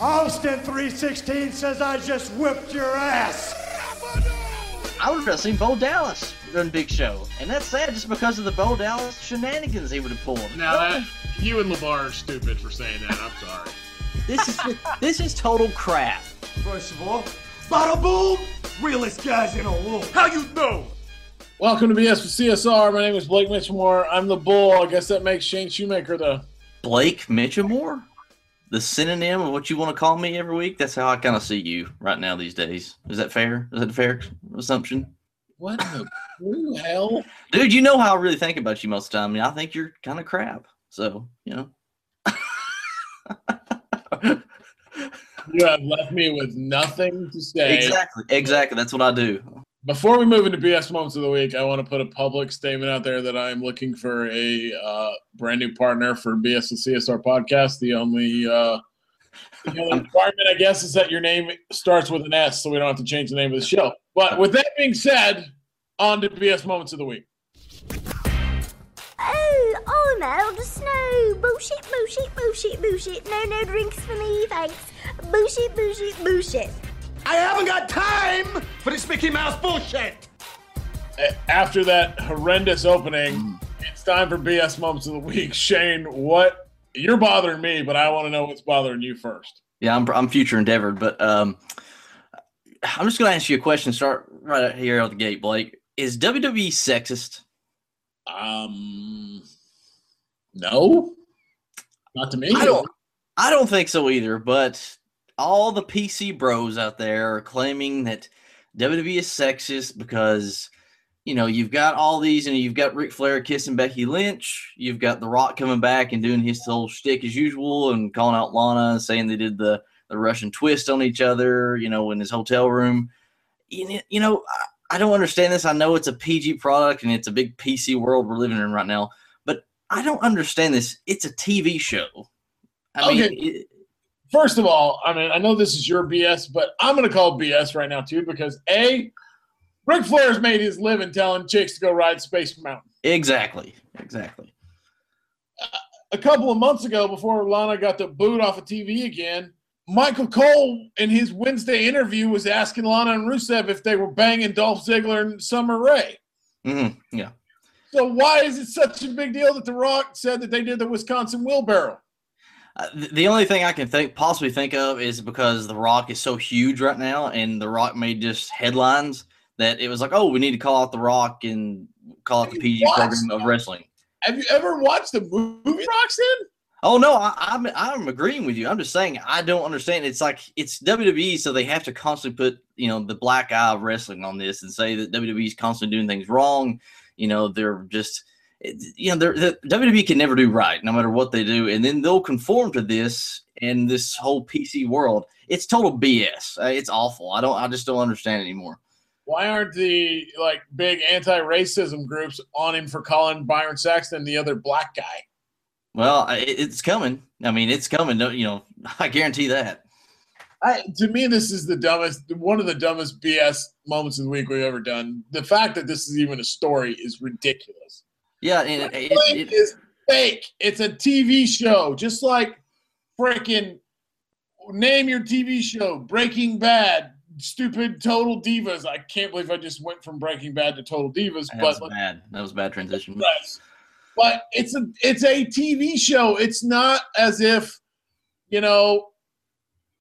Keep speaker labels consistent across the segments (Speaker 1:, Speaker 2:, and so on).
Speaker 1: Austin 316 says I just whipped your ass.
Speaker 2: I would have seen Bo Dallas run Big Show, and that's sad just because of the Bo Dallas shenanigans he would have pulled.
Speaker 3: Now that you and Lavar are stupid for saying that. I'm sorry.
Speaker 2: This is this is total crap.
Speaker 1: First of all, bada boom, realest guys in the world. How you know?
Speaker 3: Welcome to BS with CSR. My name is Blake Mitchmore. I'm the bull. I guess that makes Shane Shoemaker the.
Speaker 2: Blake Mitchamore? The synonym of what you want to call me every week? That's how I kind of see you right now these days. Is that fair? Is that a fair assumption?
Speaker 3: What the blue hell?
Speaker 2: Dude, you know how I really think about you most of the time. I, mean, I think you're kind of crap. So, you know.
Speaker 3: You have left me with nothing to say.
Speaker 2: exactly. Exactly. That's what I do.
Speaker 3: Before we move into BS moments of the week, I want to put a public statement out there that I am looking for a uh, brand new partner for BS and CSR podcast. The only uh, the only requirement, I guess, is that your name starts with an S, so we don't have to change the name of the show. But with that being said, on to BS moments of the week.
Speaker 4: Oh, oh no, the snow. Bullshit, bullshit, bullshit, bullshit. No, no drinks for me, thanks. Bullshit, bullshit, bullshit.
Speaker 1: I haven't got time for this Mickey Mouse bullshit.
Speaker 3: After that horrendous opening, it's time for BS moments of the week. Shane, what you're bothering me, but I want to know what's bothering you first.
Speaker 2: Yeah, I'm, I'm future endeavored, but um, I'm just going to ask you a question. Start right out here out the gate, Blake. Is WWE sexist?
Speaker 3: Um, no, not to me.
Speaker 2: I don't. I don't think so either. But all the PC bros out there are claiming that WWE is sexist because you know you've got all these, and you've got Ric Flair kissing Becky Lynch. You've got The Rock coming back and doing his whole shtick as usual, and calling out Lana and saying they did the the Russian twist on each other. You know, in his hotel room. You know, you know I, I don't understand this. I know it's a PG product and it's a big PC world we're living in right now, but I don't understand this. It's a TV show. I oh, mean,
Speaker 3: Okay.
Speaker 2: it-
Speaker 3: First of all, I mean, I know this is your BS, but I'm going to call it BS right now too because a Ric Flair's made his living telling chicks to go ride Space Mountain.
Speaker 2: exactly, exactly.
Speaker 3: A couple of months ago, before Lana got the boot off of TV again, Michael Cole in his Wednesday interview was asking Lana and Rusev if they were banging Dolph Ziggler and Summer Rae.
Speaker 2: hmm Yeah,
Speaker 3: So why is it such a big deal that The Rock said that they did the Wisconsin wheelbarrow?
Speaker 2: Uh, the only thing I can think possibly think of is because The Rock is so huge right now, and The Rock made just headlines that it was like, oh, we need to call out The Rock and call out the PG program of wrestling.
Speaker 3: Have you ever watched the movie Roxanne?
Speaker 2: Oh no, I, I'm I'm agreeing with you. I'm just saying I don't understand. It's like it's WWE, so they have to constantly put you know the black eye of wrestling on this and say that WWE is constantly doing things wrong. You know they're just it- you know the WWE can never do right no matter what they do, and then they'll conform to this and this whole PC world. It's total BS. Uh, It's awful. I don't. I just don't understand anymore.
Speaker 3: Why aren't the like big anti-racism groups on him for calling Byron Saxton the other black guy?
Speaker 2: Well, it's coming. I mean, it's coming. You know, I guarantee that.
Speaker 3: I, to me, this is the dumbest, one of the dumbest BS moments of the week we've ever done. The fact that this is even a story is ridiculous.
Speaker 2: Yeah, it, it, it,
Speaker 3: is fake. It's a TV show, just like freaking name your TV show, Breaking Bad, stupid Total Divas. I can't believe I just went from Breaking Bad to Total Divas,
Speaker 2: that
Speaker 3: but
Speaker 2: was bad. That was a bad transition.
Speaker 3: But it's a it's a TV show. It's not as if, you know,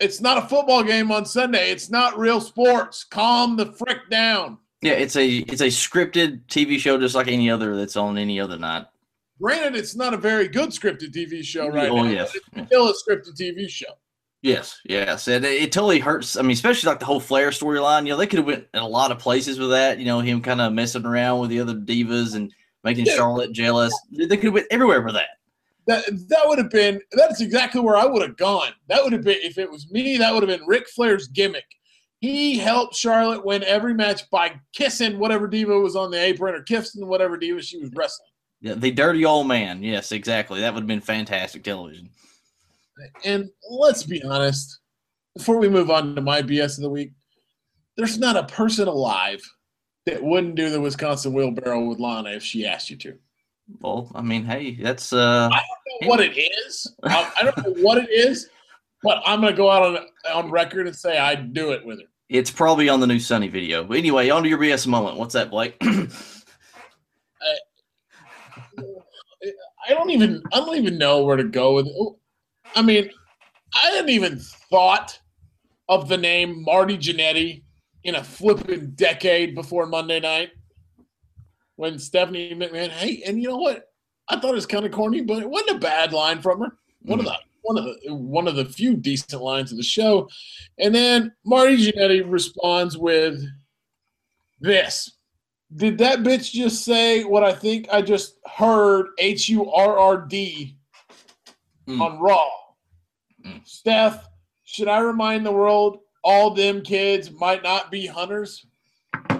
Speaker 3: it's not a football game on Sunday. It's not real sports. Calm the frick down.
Speaker 2: Yeah, it's a it's a scripted TV show just like any other that's on any other night.
Speaker 3: Granted, it's not a very good scripted TV show right
Speaker 2: Oh,
Speaker 3: now.
Speaker 2: yes.
Speaker 3: It's still a scripted TV show.
Speaker 2: Yes, yes, and it, it totally hurts. I mean, especially like the whole Flair storyline. You know, they could have went in a lot of places with that. You know, him kind of messing around with the other divas and making
Speaker 3: Yeah.
Speaker 2: Charlotte jealous. They could have went everywhere for that.
Speaker 3: That that would have been that's exactly where I would have gone. That would have been if it was me, that would have been Ric Flair's gimmick. He helped Charlotte win every match by kissing whatever diva was on the apron or kissing whatever diva she was wrestling.
Speaker 2: Yeah, the dirty old man. Yes, exactly. That would have been fantastic television.
Speaker 3: And let's be honest, before we move on to my BS of the week, there's not a person alive that wouldn't do the Wisconsin wheelbarrow with Lana if she asked you to.
Speaker 2: Well, I mean, hey, that's uh,
Speaker 3: I don't know what it is. I, I don't know what it is, but I'm gonna go out on on record and say I'd do it with her.
Speaker 2: It's probably on the new Sunny video. But anyway, on to your BS moment. What's that, Blake?
Speaker 3: I don't even I don't even know where to go with it. I mean, I hadn't even thought of the name Marty Jannetty in a flipping decade before Monday night when Stephanie McMahon. Hey, and you know what? I thought it was kind of corny, but it wasn't a bad line from her. One of the one of the one of the few decent lines of the show. And then Marty Jannetty responds with this. Did that bitch just say what I think I just heard H U R R D
Speaker 2: Mm.
Speaker 3: on Raw?
Speaker 2: Mm.
Speaker 3: Steph, should I remind the world all them kids might not be hunters?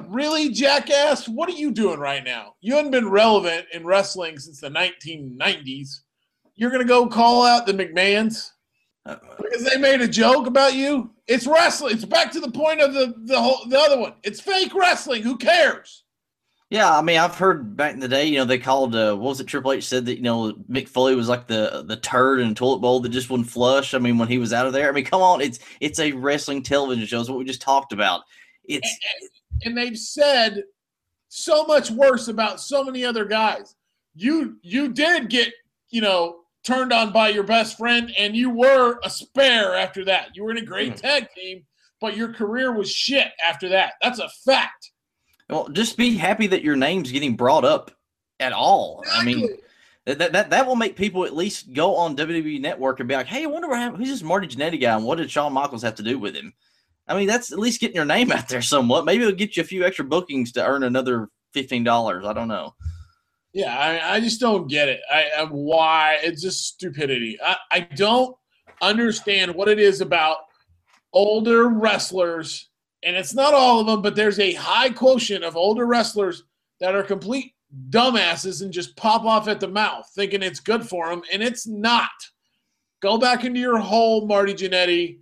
Speaker 3: Really, jackass? What are you doing right now? You haven't been relevant in wrestling since the 1990s. You're going to go call out the McMahons because they made a joke about you? It's wrestling. It's back to the point of the, the, whole, the other one. It's fake wrestling. Who cares?
Speaker 2: Yeah, I mean, I've heard back in the day, you know, they called uh, what was it? Triple H said that you know Mick Foley was like the the turd in a toilet bowl that just wouldn't flush. I mean, when he was out of there, I mean, come on, it's it's a wrestling television show. It's what we just talked about. It's
Speaker 3: and they've said so much worse about so many other guys. You you did get you know turned on by your best friend, and you were a spare after that. You were in a great
Speaker 2: Mhm.
Speaker 3: tag team, but your career was shit after that. That's a fact.
Speaker 2: well, just be happy that your name's getting brought up at all. I mean, that, that that that will make people at least go on WWE Network and be like, "Hey, I wonder what happened. Who's this Marty Jannetty guy, and what did Shawn Michaels have to do with him?" I mean, that's at least getting your name out there somewhat. Maybe it'll get you a few extra bookings to earn another fifteen dollars. I don't know.
Speaker 3: Yeah, I, I just don't get it. I, I why it's just stupidity. I, I don't understand what it is about older wrestlers, and it's not all of them, but there's a high quotient of older wrestlers that are complete dumbasses and just pop off at the mouth thinking it's good for them, and it's not. Go back into your hole, Marty Jannetty.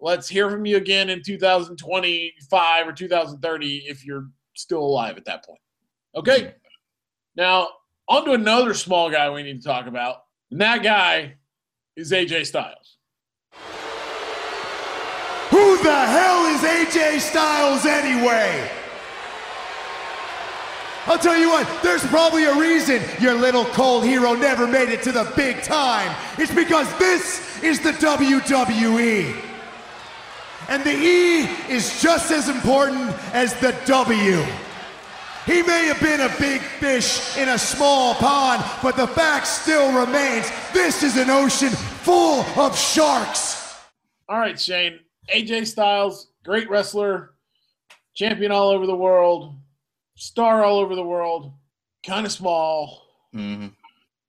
Speaker 3: Let's hear from you again in 2025 or 2030 if you're still alive at that point. Okay. Mm-hmm. Now, on to another small guy we need to talk about. And that guy is AJ Styles.
Speaker 1: Who the hell is AJ Styles anyway? I'll tell you what, there's probably a reason your little cold hero never made it to the big time. It's because this is the WWE. And the E is just as important as the W. He may have been a big fish in a small pond, but the fact still remains this is an ocean full of sharks.
Speaker 3: All right, Shane. AJ Styles, great wrestler, champion all over the world, star all over the world, kind of small.
Speaker 2: hmm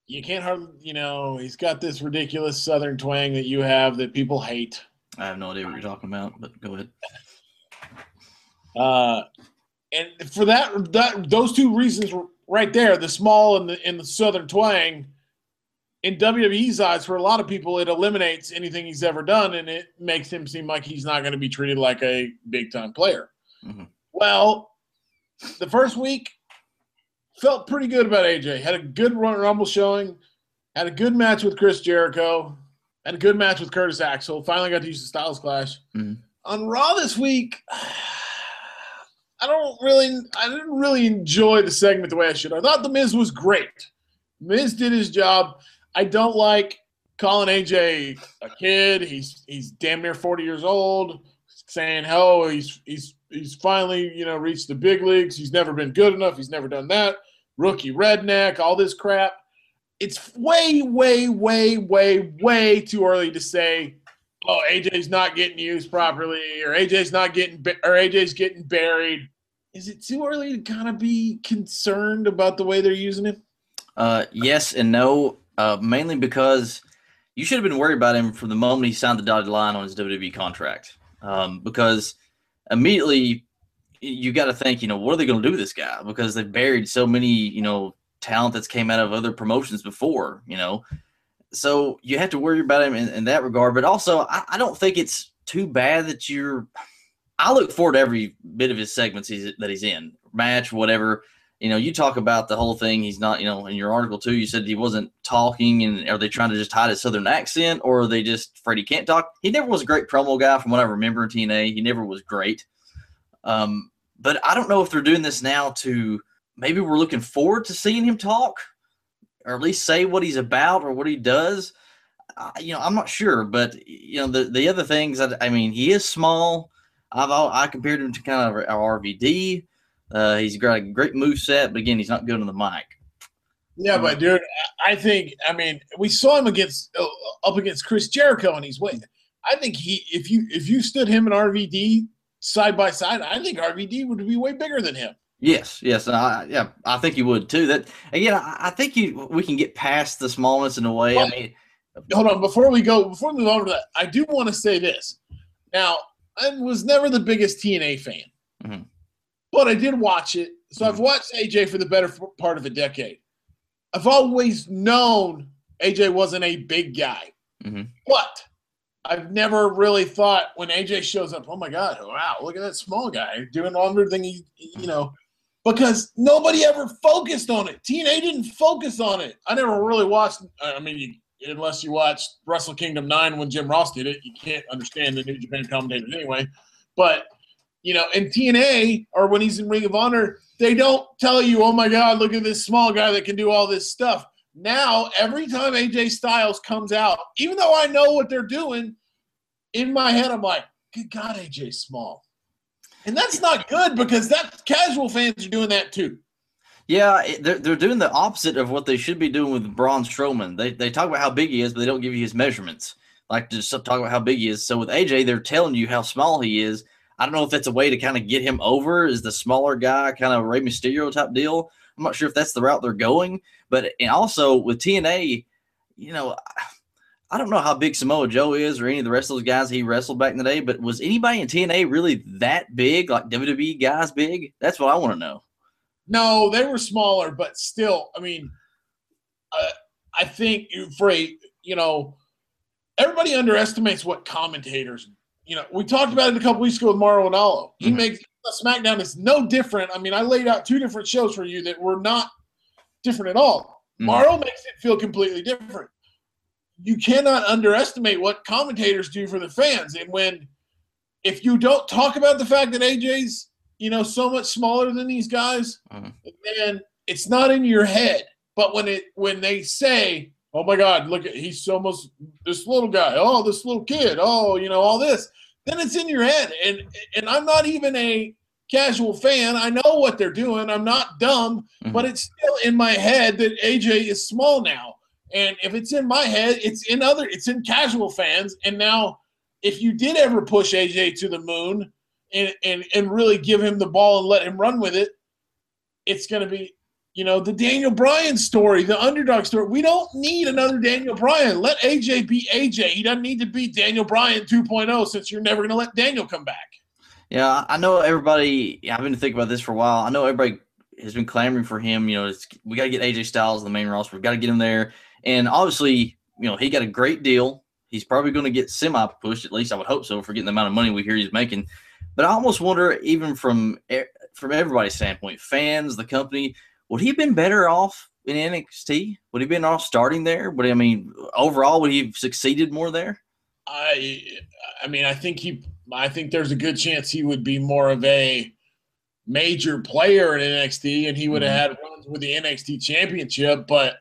Speaker 3: You can't hardly, you know, he's got this ridiculous southern twang that you have that people hate.
Speaker 2: I have no idea what you're talking about, but go ahead.
Speaker 3: Uh, and for that, that those two reasons right there, the small and the and the southern twang, in WWE's eyes, for a lot of people, it eliminates anything he's ever done, and it makes him seem like he's not going to be treated like a big time player.
Speaker 2: Mhm.
Speaker 3: Well, the first week felt pretty good about AJ. Had a good run rumble showing, had a good match with Chris Jericho, had a good match with Curtis Axel. Finally got to use the Styles Clash.
Speaker 2: Mhm.
Speaker 3: On Raw this week, I don't really, I didn't really enjoy the segment the way I should. I thought the Miz was great. Miz did his job. I don't like calling AJ a kid. He's he's damn near forty years old. Saying, "Oh, he's he's he's finally you know reached the big leagues. He's never been good enough. He's never done that. Rookie redneck, all this crap." It's way, way, way, way, way too early to say, "Oh, AJ's not getting used properly," or "AJ's not getting or AJ's getting buried." Is it too early to kind of be concerned about the way they're using him?
Speaker 2: Uh, yes and no. Uh, mainly because you should have been worried about him from the moment he signed the dotted line on his WWE contract. Um, because immediately you got to think, you know, what are they going to do with this guy? Because they've buried so many, you know, talent that's came out of other promotions before, you know. So you have to worry about him in, in that regard. But also, I, I don't think it's too bad that you're. I look forward to every bit of his segments he's, that he's in, match, whatever you know, you talk about the whole thing. He's not, you know, in your article too. You said he wasn't talking, and are they trying to just hide his southern accent, or are they just afraid he can't talk? He never was a great promo guy, from what I remember in TNA. He never was great. Um, but I don't know if they're doing this now to maybe we're looking forward to seeing him talk, or at least say what he's about or what he does. You know, I'm not sure, but you know, the the other things. I, I mean, he is small. I've all, I compared him to kind of our RVD. Uh, he's got a great move set, but again, he's not good on the mic.
Speaker 3: Yeah, but dude, I think I mean we saw him against uh, up against Chris Jericho, and he's winning. I think he if you if you stood him and RVD side by side, I think RVD would be way bigger than him.
Speaker 2: Yes, yes, I, yeah, I think you would too. That again, I, I think you we can get past the smallness in a way. But, I mean,
Speaker 3: hold on before we go before we move on to that. I do want to say this. Now, I was never the biggest TNA fan. Mm-hmm but I did watch it. So I've mm-hmm. watched AJ for the better part of a decade. I've always known AJ wasn't a big guy, mm-hmm. but I've never really thought when AJ shows up, oh my God, wow, look at that small guy doing all everything he, you know, because nobody ever focused on it. TNA didn't focus on it. I never really watched, I mean, you, unless you watched Wrestle Kingdom 9 when Jim Ross did it, you can't understand the New Japan commentators anyway. But you know, in TNA or when he's in Ring of Honor, they don't tell you, oh my God, look at this small guy that can do all this stuff. Now, every time AJ Styles comes out, even though I know what they're doing, in my head, I'm like, good God, AJ Small. And that's not good because that casual fans are doing that too.
Speaker 2: Yeah, they're, they're doing the opposite of what they should be doing with Braun Strowman. They, they talk about how big he is, but they don't give you his measurements. Like just talk about how big he is. So with AJ, they're telling you how small he is, I don't know if that's a way to kind of get him over Is the smaller guy, kind of Rey Mysterio type deal. I'm not sure if that's the route they're going, but and also with TNA, you know, I don't know how big Samoa Joe is or any of the rest of those guys he wrestled back in the day, but was anybody in TNA really that big, like WWE guys big? That's what I want to know.
Speaker 3: No, they were smaller, but still, I mean, uh, I think for a, you know, everybody underestimates what commentators you know, we talked about it a couple weeks ago with Mauro Ranallo. He mm-hmm. makes SmackDown is no different. I mean, I laid out two different shows for you that were not different at all. Mm-hmm. Mauro makes it feel completely different. You cannot underestimate what commentators do for the fans. And when, if you don't talk about the fact that AJ's, you know, so much smaller than these guys, mm-hmm. then it's not in your head. But when it when they say oh my God, look at he's almost this little guy. Oh, this little kid. Oh, you know, all this. Then it's in your head. And and I'm not even a casual fan. I know what they're doing. I'm not dumb, mm-hmm. but it's still in my head that AJ is small now. And if it's in my head, it's in other, it's in casual fans. And now, if you did ever push AJ to the moon and and, and really give him the ball and let him run with it, it's going to be you know, the Daniel Bryan story, the underdog story. We don't need another Daniel Bryan. Let AJ be AJ. He doesn't need to be Daniel Bryan 2.0 since you're never going to let Daniel come back.
Speaker 2: Yeah, I know everybody. I've been thinking about this for a while. I know everybody has been clamoring for him. You know, we got to get AJ Styles on the main roster. We've got to get him there. And obviously, you know, he got a great deal. He's probably going to get semi pushed. At least I would hope so for getting the amount of money we hear he's making. But I almost wonder, even from from everybody's standpoint, fans, the company, would he have been better off in NXT? Would he have been off starting there? But I mean, overall, would he have succeeded more there?
Speaker 3: I, I mean, I think he, I think there's a good chance he would be more of a major player in NXT, and he would have mm-hmm. had runs with the NXT Championship. But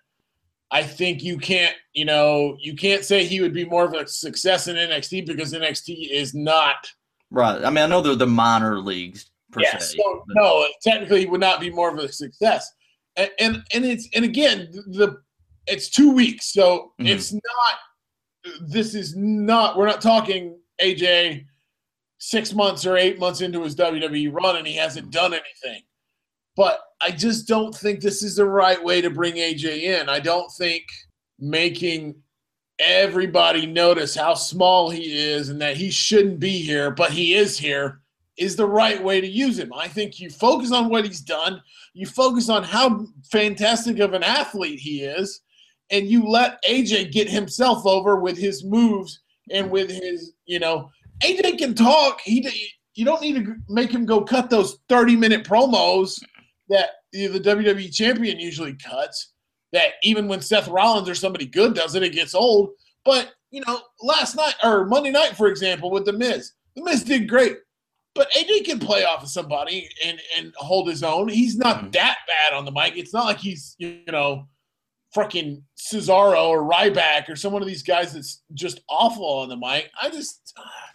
Speaker 3: I think you can't, you know, you can't say he would be more of a success in NXT because NXT is not
Speaker 2: right. I mean, I know they're the minor leagues per
Speaker 3: yeah, se. So, no, technically, he would not be more of a success and and, and it's and again the it's two weeks, so mm-hmm. it's not. This is not. We're not talking AJ six months or eight months into his WWE run, and he hasn't done anything. But I just don't think this is the right way to bring AJ in. I don't think making everybody notice how small he is and that he shouldn't be here, but he is here is the right way to use him. I think you focus on what he's done, you focus on how fantastic of an athlete he is, and you let AJ get himself over with his moves and with his, you know, AJ can talk. He you don't need to make him go cut those 30 minute promos that the WWE champion usually cuts. That even when Seth Rollins or somebody good does it, it gets old. But you know, last night or Monday night, for example, with the Miz, the Miz did great. But AJ can play off of somebody and and hold his own. He's not
Speaker 2: Mhm.
Speaker 3: that bad on the mic. It's not like he's you know, fucking Cesaro or Ryback or some one of these guys that's just awful on the mic. I just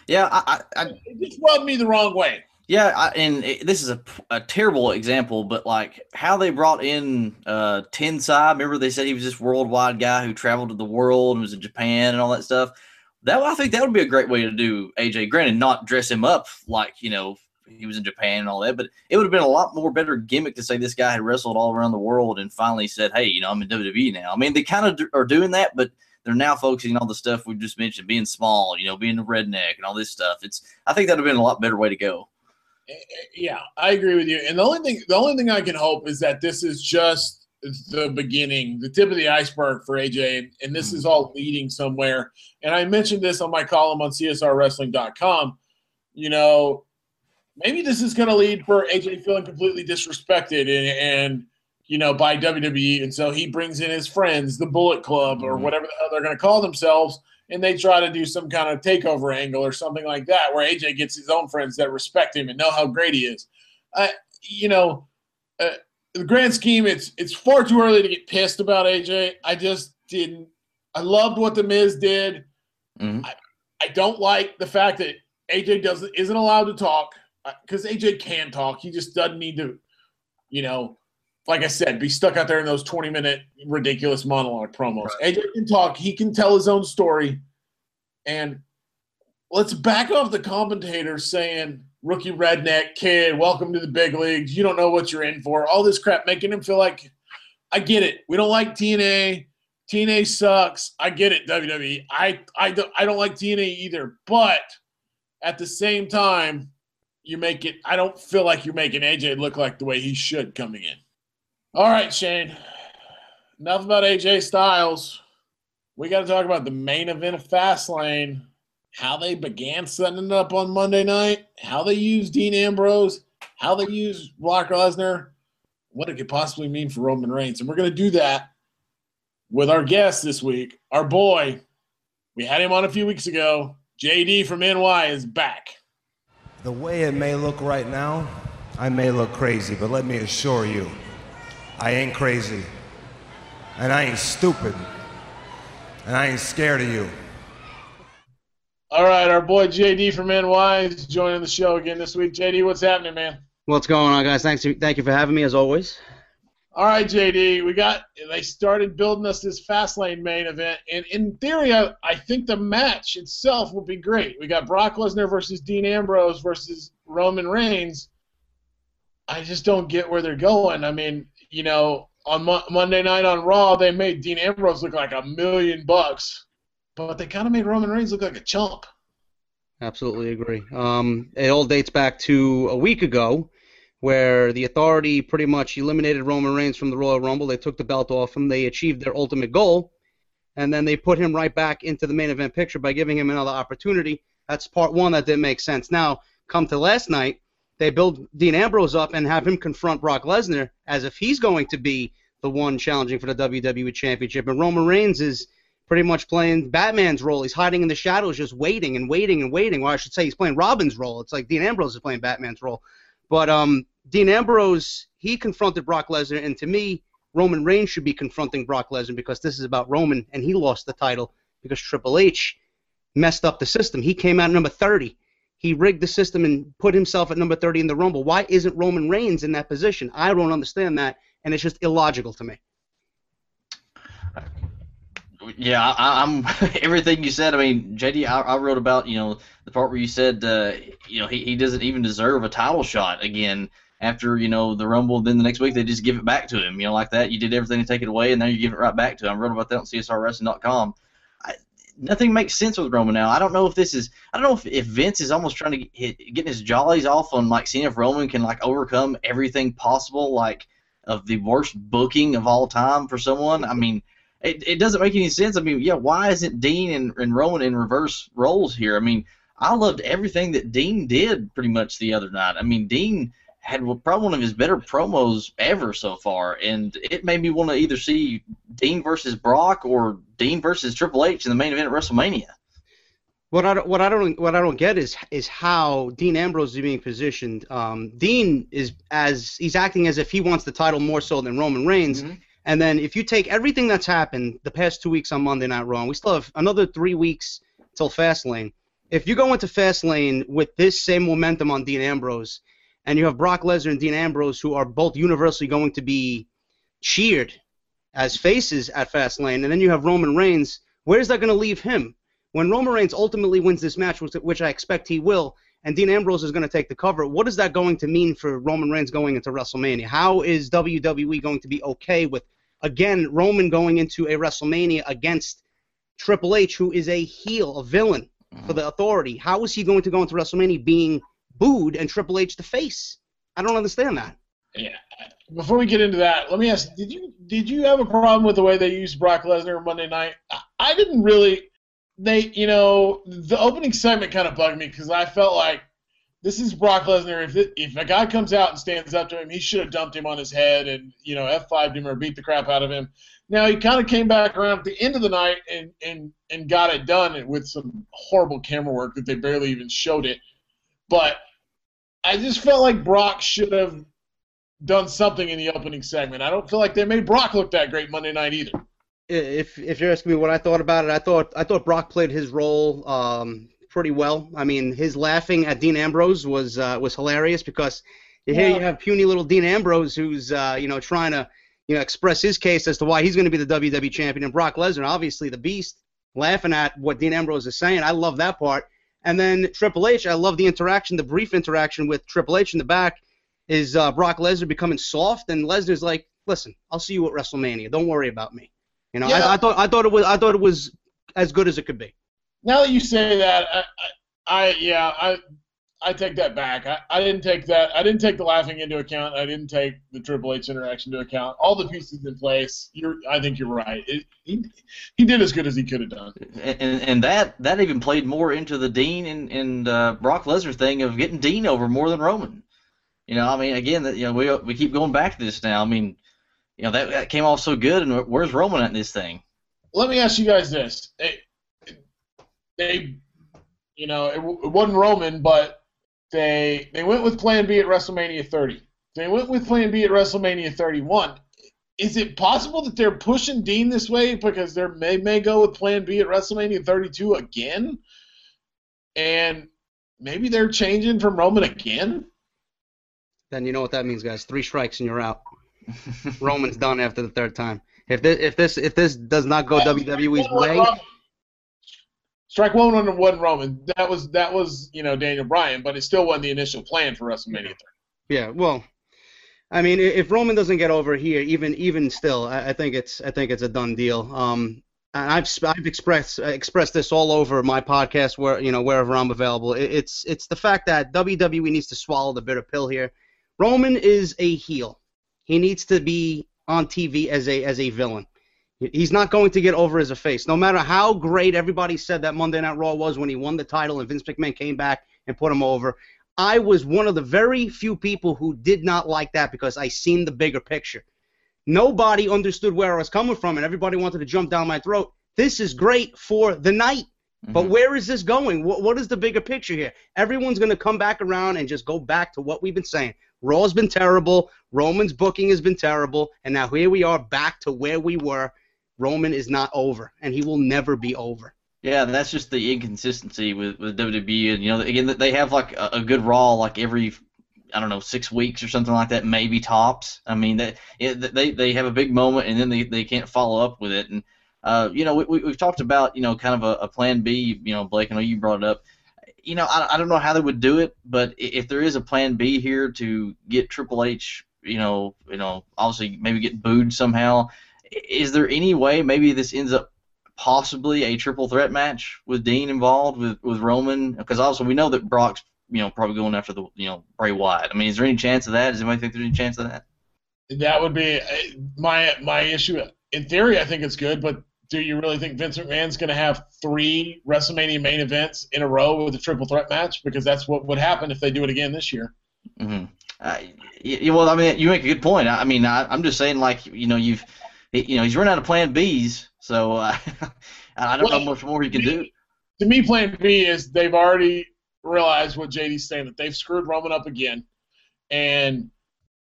Speaker 2: Yeah, I, I, I
Speaker 3: it just rubbed me the wrong way.
Speaker 2: Yeah, I, and it, this is a, a terrible example, but like how they brought in uh, Tensai. Remember, they said he was this worldwide guy who traveled to the world and was in Japan and all that stuff. That I think that would be a great way to do AJ. Granted, not dress him up like you know he was in Japan and all that, but it would have been a lot more better gimmick to say this guy had wrestled all around the world and finally said, "Hey, you know, I'm in WWE now." I mean, they kind of are doing that, but they're now focusing on all the stuff we just mentioned, being small, you know, being a redneck and all this stuff. It's I think that would have been a lot better way to go.
Speaker 3: Yeah, I agree with you. And the only thing the only thing I can hope is that this is just the beginning, the tip of the iceberg for AJ, and this is all leading somewhere. And I mentioned this on my column on CSRWrestling.com. You know, maybe this is going to lead for AJ feeling completely disrespected and, and you know by WWE, and so he brings in his friends, the Bullet Club, or
Speaker 2: Mhm.
Speaker 3: whatever the hell they're going to call themselves, and they try to do some kind of takeover angle or something like that, where AJ gets his own friends that respect him and know how great he is. Uh, you know, uh, the grand scheme, it's it's far too early to get pissed about AJ. I just didn't. I loved what the Miz did.
Speaker 2: Mhm.
Speaker 3: I don't like the fact that AJ doesn't isn't allowed to talk because AJ can talk. He just doesn't need to, you know, like I said, be stuck out there in those twenty minute ridiculous monologue promos. AJ can talk. He can tell his own story, and let's back off the commentators saying rookie redneck kid, welcome to the big leagues. You don't know what you're in for. All this crap making him feel like I get it. We don't like TNA. TNA sucks. I get it, WWE. I I don't I don't like TNA either. But at the same time, you make it. I don't feel like you're making AJ look like the way he should coming in. All right, Shane. Enough about AJ Styles. We got to talk about the main event of Fastlane. How they began setting it up on Monday night. How they used Dean Ambrose. How they used Brock Lesnar. What it could possibly mean for Roman Reigns, and we're going to do that with our guest this week, our boy. We had him on a few weeks ago. JD from NY is back.
Speaker 5: The way it may look right now, I may look crazy, but let me assure you, I ain't crazy. And I ain't stupid. And I ain't scared of you.
Speaker 3: All right, our boy JD from NY is joining the show again this week. JD, what's happening, man?
Speaker 6: What's going on, guys? Thanks, thank you for having me as always.
Speaker 3: All right, JD, we got they started building us this Fastlane main event, and in theory, I, I think the match itself will be great. We got Brock Lesnar versus Dean Ambrose versus Roman Reigns. I just don't get where they're going. I mean, you know, on Mo- Monday night on Raw, they made Dean Ambrose look like a million bucks, but they kind of made Roman Reigns look like a chump.
Speaker 6: Absolutely agree. Um, it all dates back to a week ago, where the Authority pretty much eliminated Roman Reigns from the Royal Rumble. They took the belt off him. They achieved their ultimate goal, and then they put him right back into the main event picture by giving him another opportunity. That's part one that didn't make sense. Now, come to last night, they build Dean Ambrose up and have him confront Brock Lesnar as if he's going to be the one challenging for the WWE Championship, and Roman Reigns is pretty much playing Batman's role. He's hiding in the shadows, just waiting and waiting and waiting. Or I should say, he's playing Robin's role. It's like Dean Ambrose is playing Batman's role. But um, Dean Ambrose, he confronted Brock Lesnar, and to me, Roman Reigns should be confronting Brock Lesnar because this is about Roman, and he lost the title because Triple H messed up the system. He came out number 30. He rigged the system and put himself at number 30 in the Rumble. Why isn't Roman Reigns in that position? I don't understand that, and it's just illogical to me.
Speaker 2: Yeah, I, I'm everything you said. I mean, JD, I, I wrote about you know the part where you said uh, you know he, he doesn't even deserve a title shot again after you know the Rumble. Then the next week they just give it back to him. You know, like that. You did everything to take it away, and now you give it right back to him. I wrote about that on CSRWrestling.com. Nothing makes sense with Roman now. I don't know if this is. I don't know if, if Vince is almost trying to get, hit, getting his jollies off on like seeing if Roman can like overcome everything possible, like of the worst booking of all time for someone. I mean it, it doesn't make any sense. I mean, yeah, why isn't Dean and, and Roman in reverse roles here? I mean, I loved everything that Dean did pretty much the other night. I mean, Dean had probably one of his better promos ever so far, and it made me want to either see Dean versus Brock or Dean versus Triple H in the main event at WrestleMania.
Speaker 6: What I don't, what I don't what I don't get is is how Dean Ambrose is being positioned. Um, Dean is as he's acting as if he wants the title more so than Roman Reigns.
Speaker 2: Mm-hmm.
Speaker 6: And then if you take everything that's happened the past two weeks on Monday Night Raw, we still have another three weeks till Fastlane. If you go into Fastlane with this same momentum on Dean Ambrose, and you have Brock Lesnar and Dean Ambrose, who are both universally going to be cheered as faces at Fastlane, and then you have Roman Reigns, where's that going to leave him? When Roman Reigns ultimately wins this match, which, which I expect he will, and Dean Ambrose is going to take the cover, what is that going to mean for Roman Reigns going into WrestleMania? How is WWE going to be okay with, again, Roman going into a WrestleMania against Triple H, who is a heel, a villain for the authority? How is he going to go into WrestleMania being booed and Triple H the face? I don't understand that.
Speaker 3: Yeah. Before we get into that, let me ask: Did you did you have a problem with the way they used Brock Lesnar Monday night? I, didn't really. They, you know, the opening segment kind of bugged me because I felt like this is Brock Lesnar. If it, if a guy comes out and stands up to him, he should have dumped him on his head and you know F5'd him or beat the crap out of him. Now he kind of came back around at the end of the night and and and got it done with some horrible camera work that they barely even showed it. But I just felt like Brock should have done something in the opening segment. I don't feel like they made Brock look that great Monday night either.
Speaker 6: If if you're asking me what I thought about it, I thought I thought Brock played his role um, pretty well. I mean, his laughing at Dean Ambrose was uh, was hilarious because here you have puny little Dean Ambrose who's uh, you know trying to you know express his case as to why he's going to be the WWE champion, and Brock Lesnar, obviously the Beast, laughing at what Dean Ambrose is saying. I love that part. And then Triple H, I love the interaction, the brief interaction with Triple H in the back, is uh, Brock Lesnar becoming soft, and Lesnar's like, "Listen, I'll see you at WrestleMania. Don't worry about me." You know,
Speaker 3: Yeah.
Speaker 6: I, I thought I thought it was I thought it was as good as it could be.
Speaker 3: Now that you say that, I, I, I yeah, I I take that back. I, I didn't take that. I didn't take the laughing into account. I didn't take the Triple H interaction into account. All the pieces in place. You're. I think you're right. It, he he did as good as he could have done.
Speaker 2: and and that that even played more into the Dean and and uh, Brock Lesnar thing of getting Dean over more than Roman. You know, I mean, again, that you know, we we keep going back to this now. I mean, you know, that, that came off so good, and where's Roman at in this thing?
Speaker 3: Let me ask you guys this. They, they you know, it, it wasn't Roman, but they they went with Plan B at WrestleMania 30. They went with Plan B at WrestleMania 31. Is it possible that they're pushing Dean this way because they may may go with Plan B at WrestleMania 32 again, and maybe they're changing from Roman again?
Speaker 6: Then you know what that means, guys. Three strikes and you're out. Roman's done after the third time. If this if this if this does not go WWE's way,
Speaker 3: Strike one wasn't wasn't Roman. That was that was you know Daniel Bryan, but it still wasn't the initial plan for WrestleMania 30.
Speaker 6: yeah. Well, I mean, if Roman doesn't get over here, even even still, I, I think it's I think it's a done deal. Um, I've I've expressed expressed this all over my podcast where you know wherever I'm available. It, it's it's the fact that WWE needs to swallow the bitter pill here. Roman is a heel. He needs to be on TV as a as a villain. He's not going to get over as a face. No matter how great everybody said that Monday Night Raw was when he won the title and Vince McMahon came back and put him over, I was one of the very few people who did not like that because I seen the bigger picture. Nobody understood where I was coming from, and everybody wanted to jump down my throat. This is great for the night, but
Speaker 2: Mhm.
Speaker 6: where is this going? What, what is the bigger picture here? Everyone's going to come back around and just go back to what we've been saying. Raw's been terrible. Roman's booking has been terrible, and now here we are back to where we were. Roman is not over, and he will never be over.
Speaker 2: Yeah, that's just the inconsistency with with WWE, and you know, again, they have like a, a good Raw like every, I don't know, six weeks or something like that, maybe tops. I mean, that it, they they have a big moment and then they, they can't follow up with it, and uh, you know, we, we we've talked about you know kind of a, a plan B. You know, Blake, I know you brought it up. You know, I, I don't know how they would do it, but if there is a plan B here to get Triple H, you know, you know, obviously maybe get booed somehow. Is there any way maybe this ends up possibly a triple threat match with Dean involved with with Roman because also we know that Brock's you know probably going after the you know Bray Wyatt. I mean, is there any chance of that? Does anybody think there's any chance of that?
Speaker 3: That would be uh, my my issue. In theory, I think it's good, but do you really think Vince McMahon's going to have three WrestleMania main events in a row with a triple threat match? Because that's what would happen if they do it again this year.
Speaker 2: Mm-hmm. Uh, well, I mean, you make a good point. I, I mean, I, I'm just saying, like, you know, you've, you know, he's run out of Plan Bs, so uh, I don't
Speaker 3: Well,
Speaker 2: know much more he can do.
Speaker 3: To me, Plan B is they've already realized what JD's saying that they've screwed Roman up again, and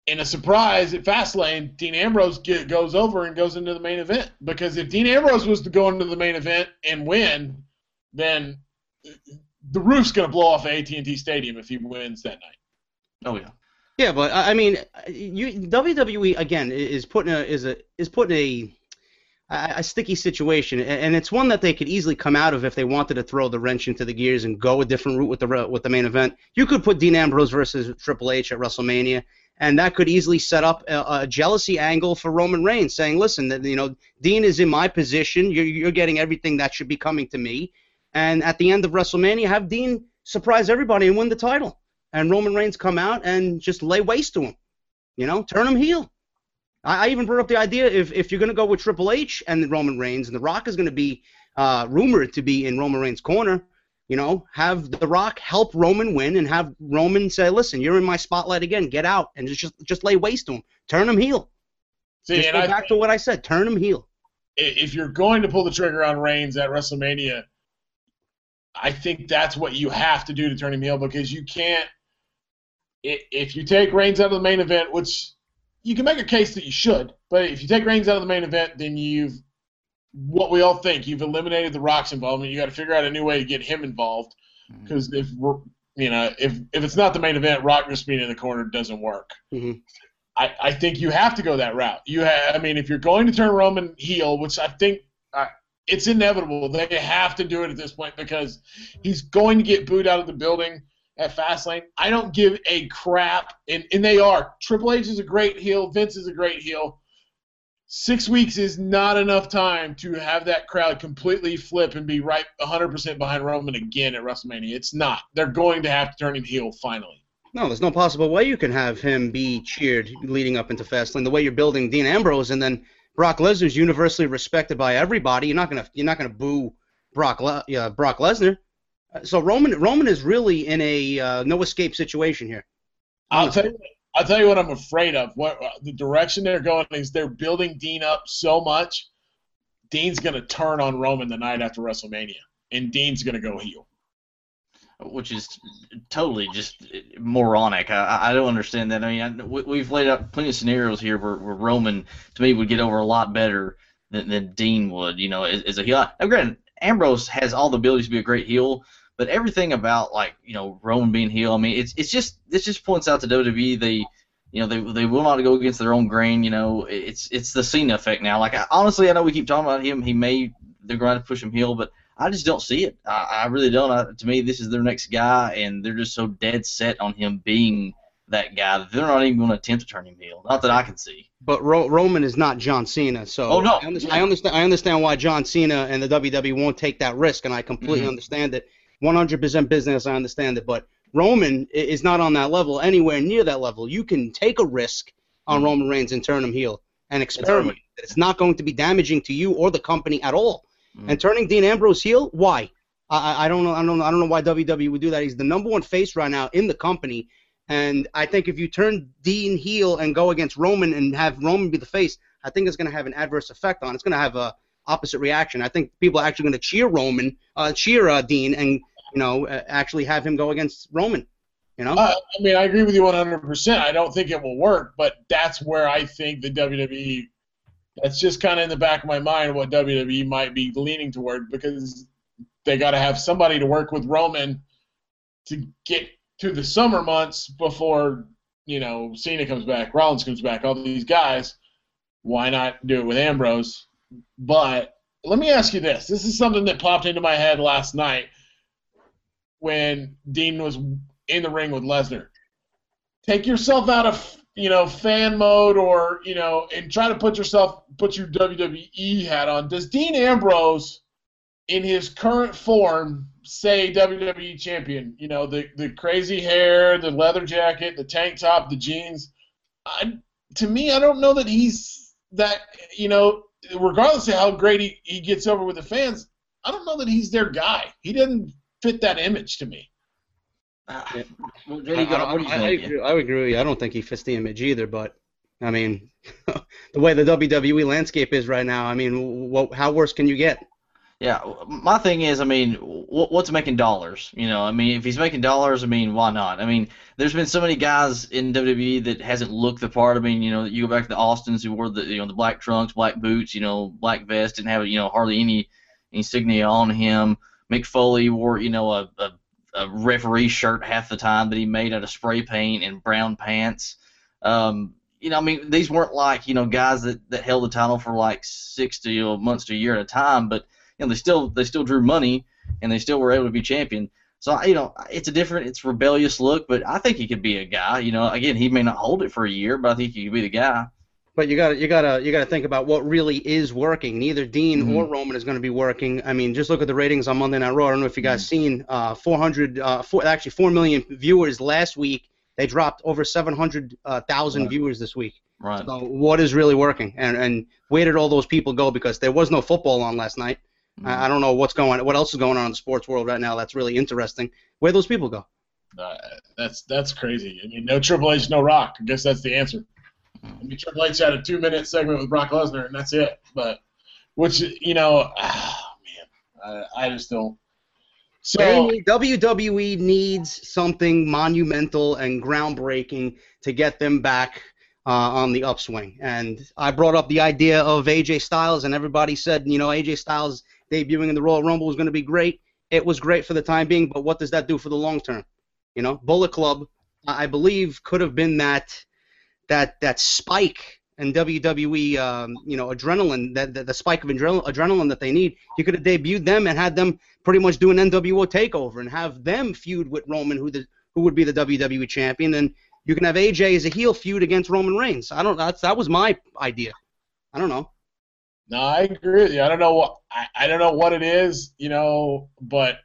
Speaker 3: in a surprise at Fastlane, Dean Ambrose get, goes over and goes into the main event because if Dean Ambrose was to go into the main event and win, then the roof's going to blow off at AT&T Stadium if he wins that night.
Speaker 2: Oh yeah.
Speaker 6: Yeah, but I mean, you WWE again is putting a is a is putting a a sticky situation, and it's one that they could easily come out of if they wanted to throw the wrench into the gears and go a different route with the with the main event. You could put Dean Ambrose versus Triple H at WrestleMania, and that could easily set up a, a jealousy angle for Roman Reigns, saying, "Listen, you know, Dean is in my position. You're you're getting everything that should be coming to me." And at the end of WrestleMania, have Dean surprise everybody and win the title, and Roman Reigns come out and just lay waste to him. You know, turn him heel. I, I even brought up the idea if if you're going to go with Triple H and Roman Reigns, and The Rock is going to be uh, rumored to be in Roman Reigns' corner, you know, have The Rock help Roman win and have Roman say, "Listen, you're in my spotlight again. Get out and just just lay waste to him. Turn him heel.
Speaker 3: See,
Speaker 6: just
Speaker 3: and
Speaker 6: go
Speaker 3: I
Speaker 6: back to what I said. Turn him heel."
Speaker 3: if you're going to pull the trigger on Reigns at WrestleMania, I think that's what you have to do to turn him heel because you can't. If you take Reigns out of the main event, which you can make a case that you should, but if you take Reigns out of the main event, then you've what we all think you've eliminated the Rock's involvement. You got to figure out a new way to get him involved because if we're you know if if it's not the main event, Rock just being in the corner doesn't work.
Speaker 6: Mhm.
Speaker 3: I, I think you have to go that route. You have, I mean, if you're going to turn Roman heel, which I think uh, it's inevitable, they have to do it at this point because he's going to get booed out of the building at Fastlane. I don't give a crap, and, and they are. Triple H is a great heel. Vince is a great heel. Six weeks is not enough time to have that crowd completely flip and be right 100% behind Roman again at WrestleMania. It's not. They're going to have to turn him heel finally.
Speaker 6: No, there's no possible way you can have him be cheered leading up into Fastlane. The way you're building Dean Ambrose and then Brock Lesnar's universally respected by everybody. You're not gonna you're not gonna boo Brock Le- uh, Brock Lesnar. Uh, So Roman Roman is really in a uh, no escape situation here.
Speaker 3: I'll tell you. I'll tell you what I'm afraid of. What the direction they're going is they're building Dean up so much. Dean's going to turn on Roman the night after WrestleMania, and Dean's going to go heel.
Speaker 2: which is totally just moronic. I, I don't understand that. I mean, I, we, we've laid out plenty of scenarios here where, where Roman, to me, would get over a lot better than, than Dean would. You know, as, as a heel. Now, granted, Ambrose has all the abilities to be a great heel, but everything about like you know Roman being heel, I mean, it's it's just this just points out to WWE they. You know they, they will not go against their own grain. You know it's it's the Cena effect now. Like I, honestly, I know we keep talking about him. He may they're going to push him heel, but I just don't see it. I, I really don't. I, to me, this is their next guy, and they're just so dead set on him being that guy that they're not even going to attempt to turn him heel. Not that I can see.
Speaker 6: But Ro- Roman is not John Cena, so
Speaker 2: Oh, no.
Speaker 6: I, understand, I understand. I understand why John Cena and the WWE won't take that risk, and I completely
Speaker 2: Mhm.
Speaker 6: understand it. 100% business, I understand it. But Roman is not on that level, anywhere near that level. You can take a risk on
Speaker 2: Mhm.
Speaker 6: Roman Reigns and turn him heel and experiment. It's not going to be damaging to you or the company at all.
Speaker 2: Mhm.
Speaker 6: And turning Dean Ambrose heel, why? I, I- I don't know. I don't. know- I don't know why WWE would do that. He's the number one face right now in the company, and I think if you turn Dean heel and go against Roman and have Roman be the face, I think it's going to have an adverse effect on. It's going to have a opposite reaction. I think people are actually going to cheer Roman, uh, cheer uh, Dean, and you know uh, actually have him go against Roman. You know.
Speaker 3: Uh, I mean, I agree with you 100%. I don't think it will work, but that's where I think the WWE. That's just kind of in the back of my mind what WWE might be leaning toward because they got to have somebody to work with Roman to get to the summer months before you know Cena comes back, Rollins comes back, all these guys. Why not do it with Ambrose? But let me ask you this: This is something that popped into my head last night when Dean was in the ring with Lesnar. Take yourself out of you know fan mode or you know and try to put yourself put your WWE hat on. Does Dean Ambrose in his current form say WWE champion? You know the the crazy hair, the leather jacket, the tank top, the jeans. I, to me, I don't know that he's that. You know, regardless of how great he, he gets over with the fans, I don't know that he's their guy. He doesn't fit that image to me.
Speaker 2: Ah,
Speaker 6: yeah.
Speaker 2: well,
Speaker 6: I, I-
Speaker 2: what do you
Speaker 6: I- I agree, I agree with you. I don't think he fits the image either, but I mean, the way the WWE landscape is right now, I mean, what, how worse can you get?
Speaker 2: Yeah, my thing is, I mean, wh- what's making dollars? You know, I mean, if he's making dollars, I mean, why not? I mean, there's been so many guys in WWE that hasn't looked the part. I mean, you know, you go back to the Austins who wore the, you know, the black trunks, black boots, you know, black vest, didn't have, you know, hardly any insignia on him. Mick Foley wore, you know, a, a, a referee shirt half the time that he made out of spray paint and brown pants. Um, you know, I mean, these weren't like, you know, guys that, that held the title for like six to you know, months to a year at a time, but you know, they still they still drew money and they still were able to be champion. So you know, it's a different, it's rebellious look, but I think he could be a guy. You know, again, he may not hold it for a year, but I think he could be the guy.
Speaker 6: But you got to you got to you got to think about what really is working. Neither Dean
Speaker 2: Mhm.
Speaker 6: or Roman is going to be working. I mean, just look at the ratings on Monday Night Raw. I don't know if you guys seen uh, 400, uh, four, actually 4 million viewers last week. They dropped over 700,000 uh,
Speaker 2: Right.
Speaker 6: viewers this week.
Speaker 2: Right.
Speaker 6: So what is really working? And and where did all those people go? Because there was no football on last night.
Speaker 2: Mm-hmm.
Speaker 6: I, I don't know what's going. on. What else is going on in the sports world right now? That's really interesting. Where those people go?
Speaker 3: Uh, that's that's crazy. I mean, no Triple H, no Rock. I guess that's the answer. I mean, Triple H had a two-minute segment with Brock Lesnar, and that's it. But which you know, ah, man, I, I just don't. So
Speaker 6: WWE needs something monumental and groundbreaking to get them back uh, on the upswing. And I brought up the idea of AJ Styles, and everybody said, you know, AJ Styles debuting in the Royal Rumble was going to be great. It was great for the time being, but what does that do for the long term? You know, Bullet Club, I believe, could have been that that that spike and WWE, um, you know, adrenaline, that, the spike of adrenal- adrenaline that they need. You could have debuted them and had them pretty much do an NWO takeover and have them feud with Roman, who the who would be the WWE champion, and you can have AJ as a heel feud against Roman Reigns. I don't. That's that was my idea. I don't know.
Speaker 3: No, I agree with you. I don't know what I, I don't know what it is, you know, but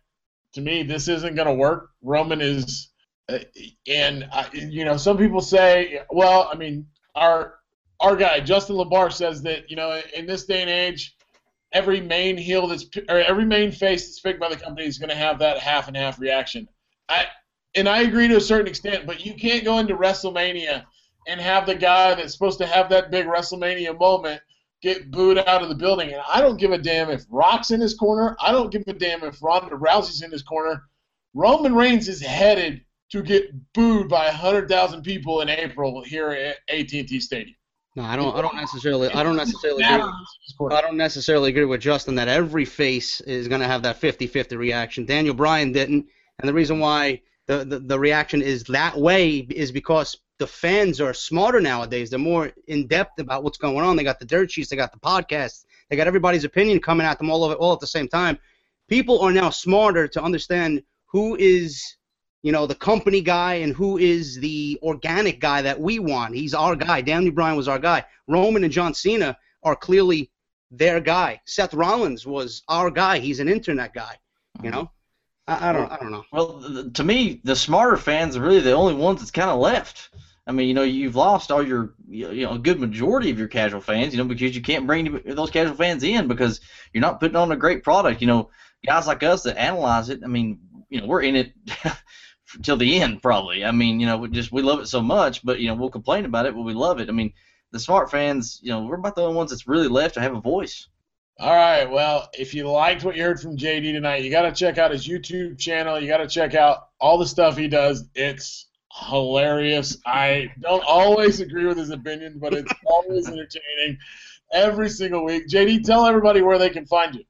Speaker 3: to me, this isn't to work. Roman is, Uh, and I, you know, some people say, well, I mean, our our guy Justin Labar says that you know, in this day and age, every main heel that's or every main face that's picked by the company is going to have that half and half reaction. I and I agree to a certain extent, but you can't go into WrestleMania and have the guy that's supposed to have that big WrestleMania moment get booed out of the building. And I don't give a damn if Rock's in his corner. I don't give a damn if Ronda Rousey's in his corner. Roman Reigns is headed to get booed by 100,000 people in April here at AT&T Stadium.
Speaker 6: No, I don't. I don't necessarily. I don't necessarily agree.
Speaker 3: Matter who's in his corner.
Speaker 6: I don't necessarily agree with Justin that every face is going to have that 50-50 reaction. Daniel Bryan didn't, and the reason why the, the the reaction is that way is because the fans are smarter nowadays. They're more in depth about what's going on. They got the dirt sheets, they got the podcasts, they got everybody's opinion coming at them all of it all at the same time. People are now smarter to understand who is you know, the company guy and who is the organic guy that we want. He's our guy. Daniel Bryan was our guy. Roman and John Cena are clearly their guy. Seth Rollins was our guy. He's an internet guy. You mm-hmm. know, I, I don't, I don't know.
Speaker 2: Well, to me, the smarter fans are really the only ones that's kind of left. I mean, you know, you've lost all your, you know, a good majority of your casual fans, you know, because you can't bring those casual fans in because you're not putting on a great product. You know, guys like us that analyze it, I mean, you know, we're in it till the end probably. I mean, you know, we just we love it so much, but you know, we'll complain about it, but we love it. I mean, the smart fans, you know, we're about the only ones that's really left to have a voice.
Speaker 3: All right. Well, if you liked what you heard from JD tonight, you got to check out his YouTube channel. You got to check out all the stuff he does. It's hilarious. I don't always agree with his opinion, but it's always entertaining every single week. JD, tell everybody where they can find you.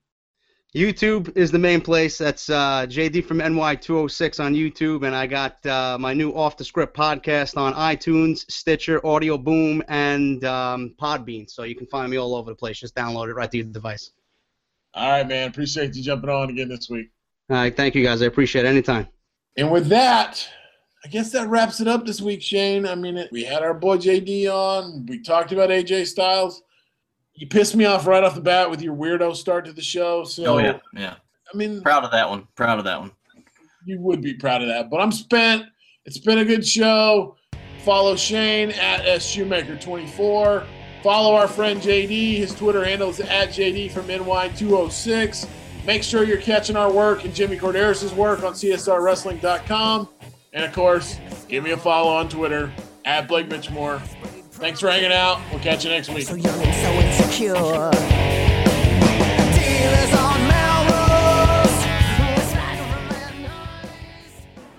Speaker 6: YouTube is the main place. That's uh, JD from NY206 on YouTube, and I got uh, my new Off the Script podcast on iTunes, Stitcher, Audio Boom, and um, Podbean. So you can find me all over the place. Just download it right to your device.
Speaker 3: All right, man. Appreciate you jumping on again this week.
Speaker 6: All right, thank you guys. I appreciate it anytime.
Speaker 3: And with that, I guess that wraps it up this week, Shane. I mean, we had our boy JD on. We talked about AJ Styles. You pissed me off right off the bat with your weirdo start to the show. So,
Speaker 2: Oh yeah, yeah.
Speaker 3: I mean,
Speaker 2: Proud of that one. Proud of that one.
Speaker 3: you would be proud of that. But I'm spent. It's been a good show. Follow Shane at SShoemaker24. Follow our friend JD. His Twitter handle is at JD from NY206. Make sure you're catching our work and Jimmy Korderas' work on CSRWrestling.com. And of course, give me a follow on Twitter at Blake Mitchmore. Thanks for hanging out. We'll catch you next week.
Speaker 7: So young and so insecure. Dealers on Melrose.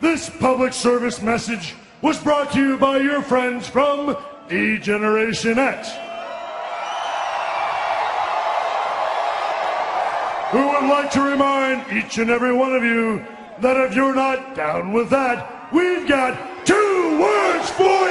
Speaker 8: This public service message was brought to you by your friends from D-Generation X. Who would like to remind each and every one of you that if you're not down with that, we've got two words for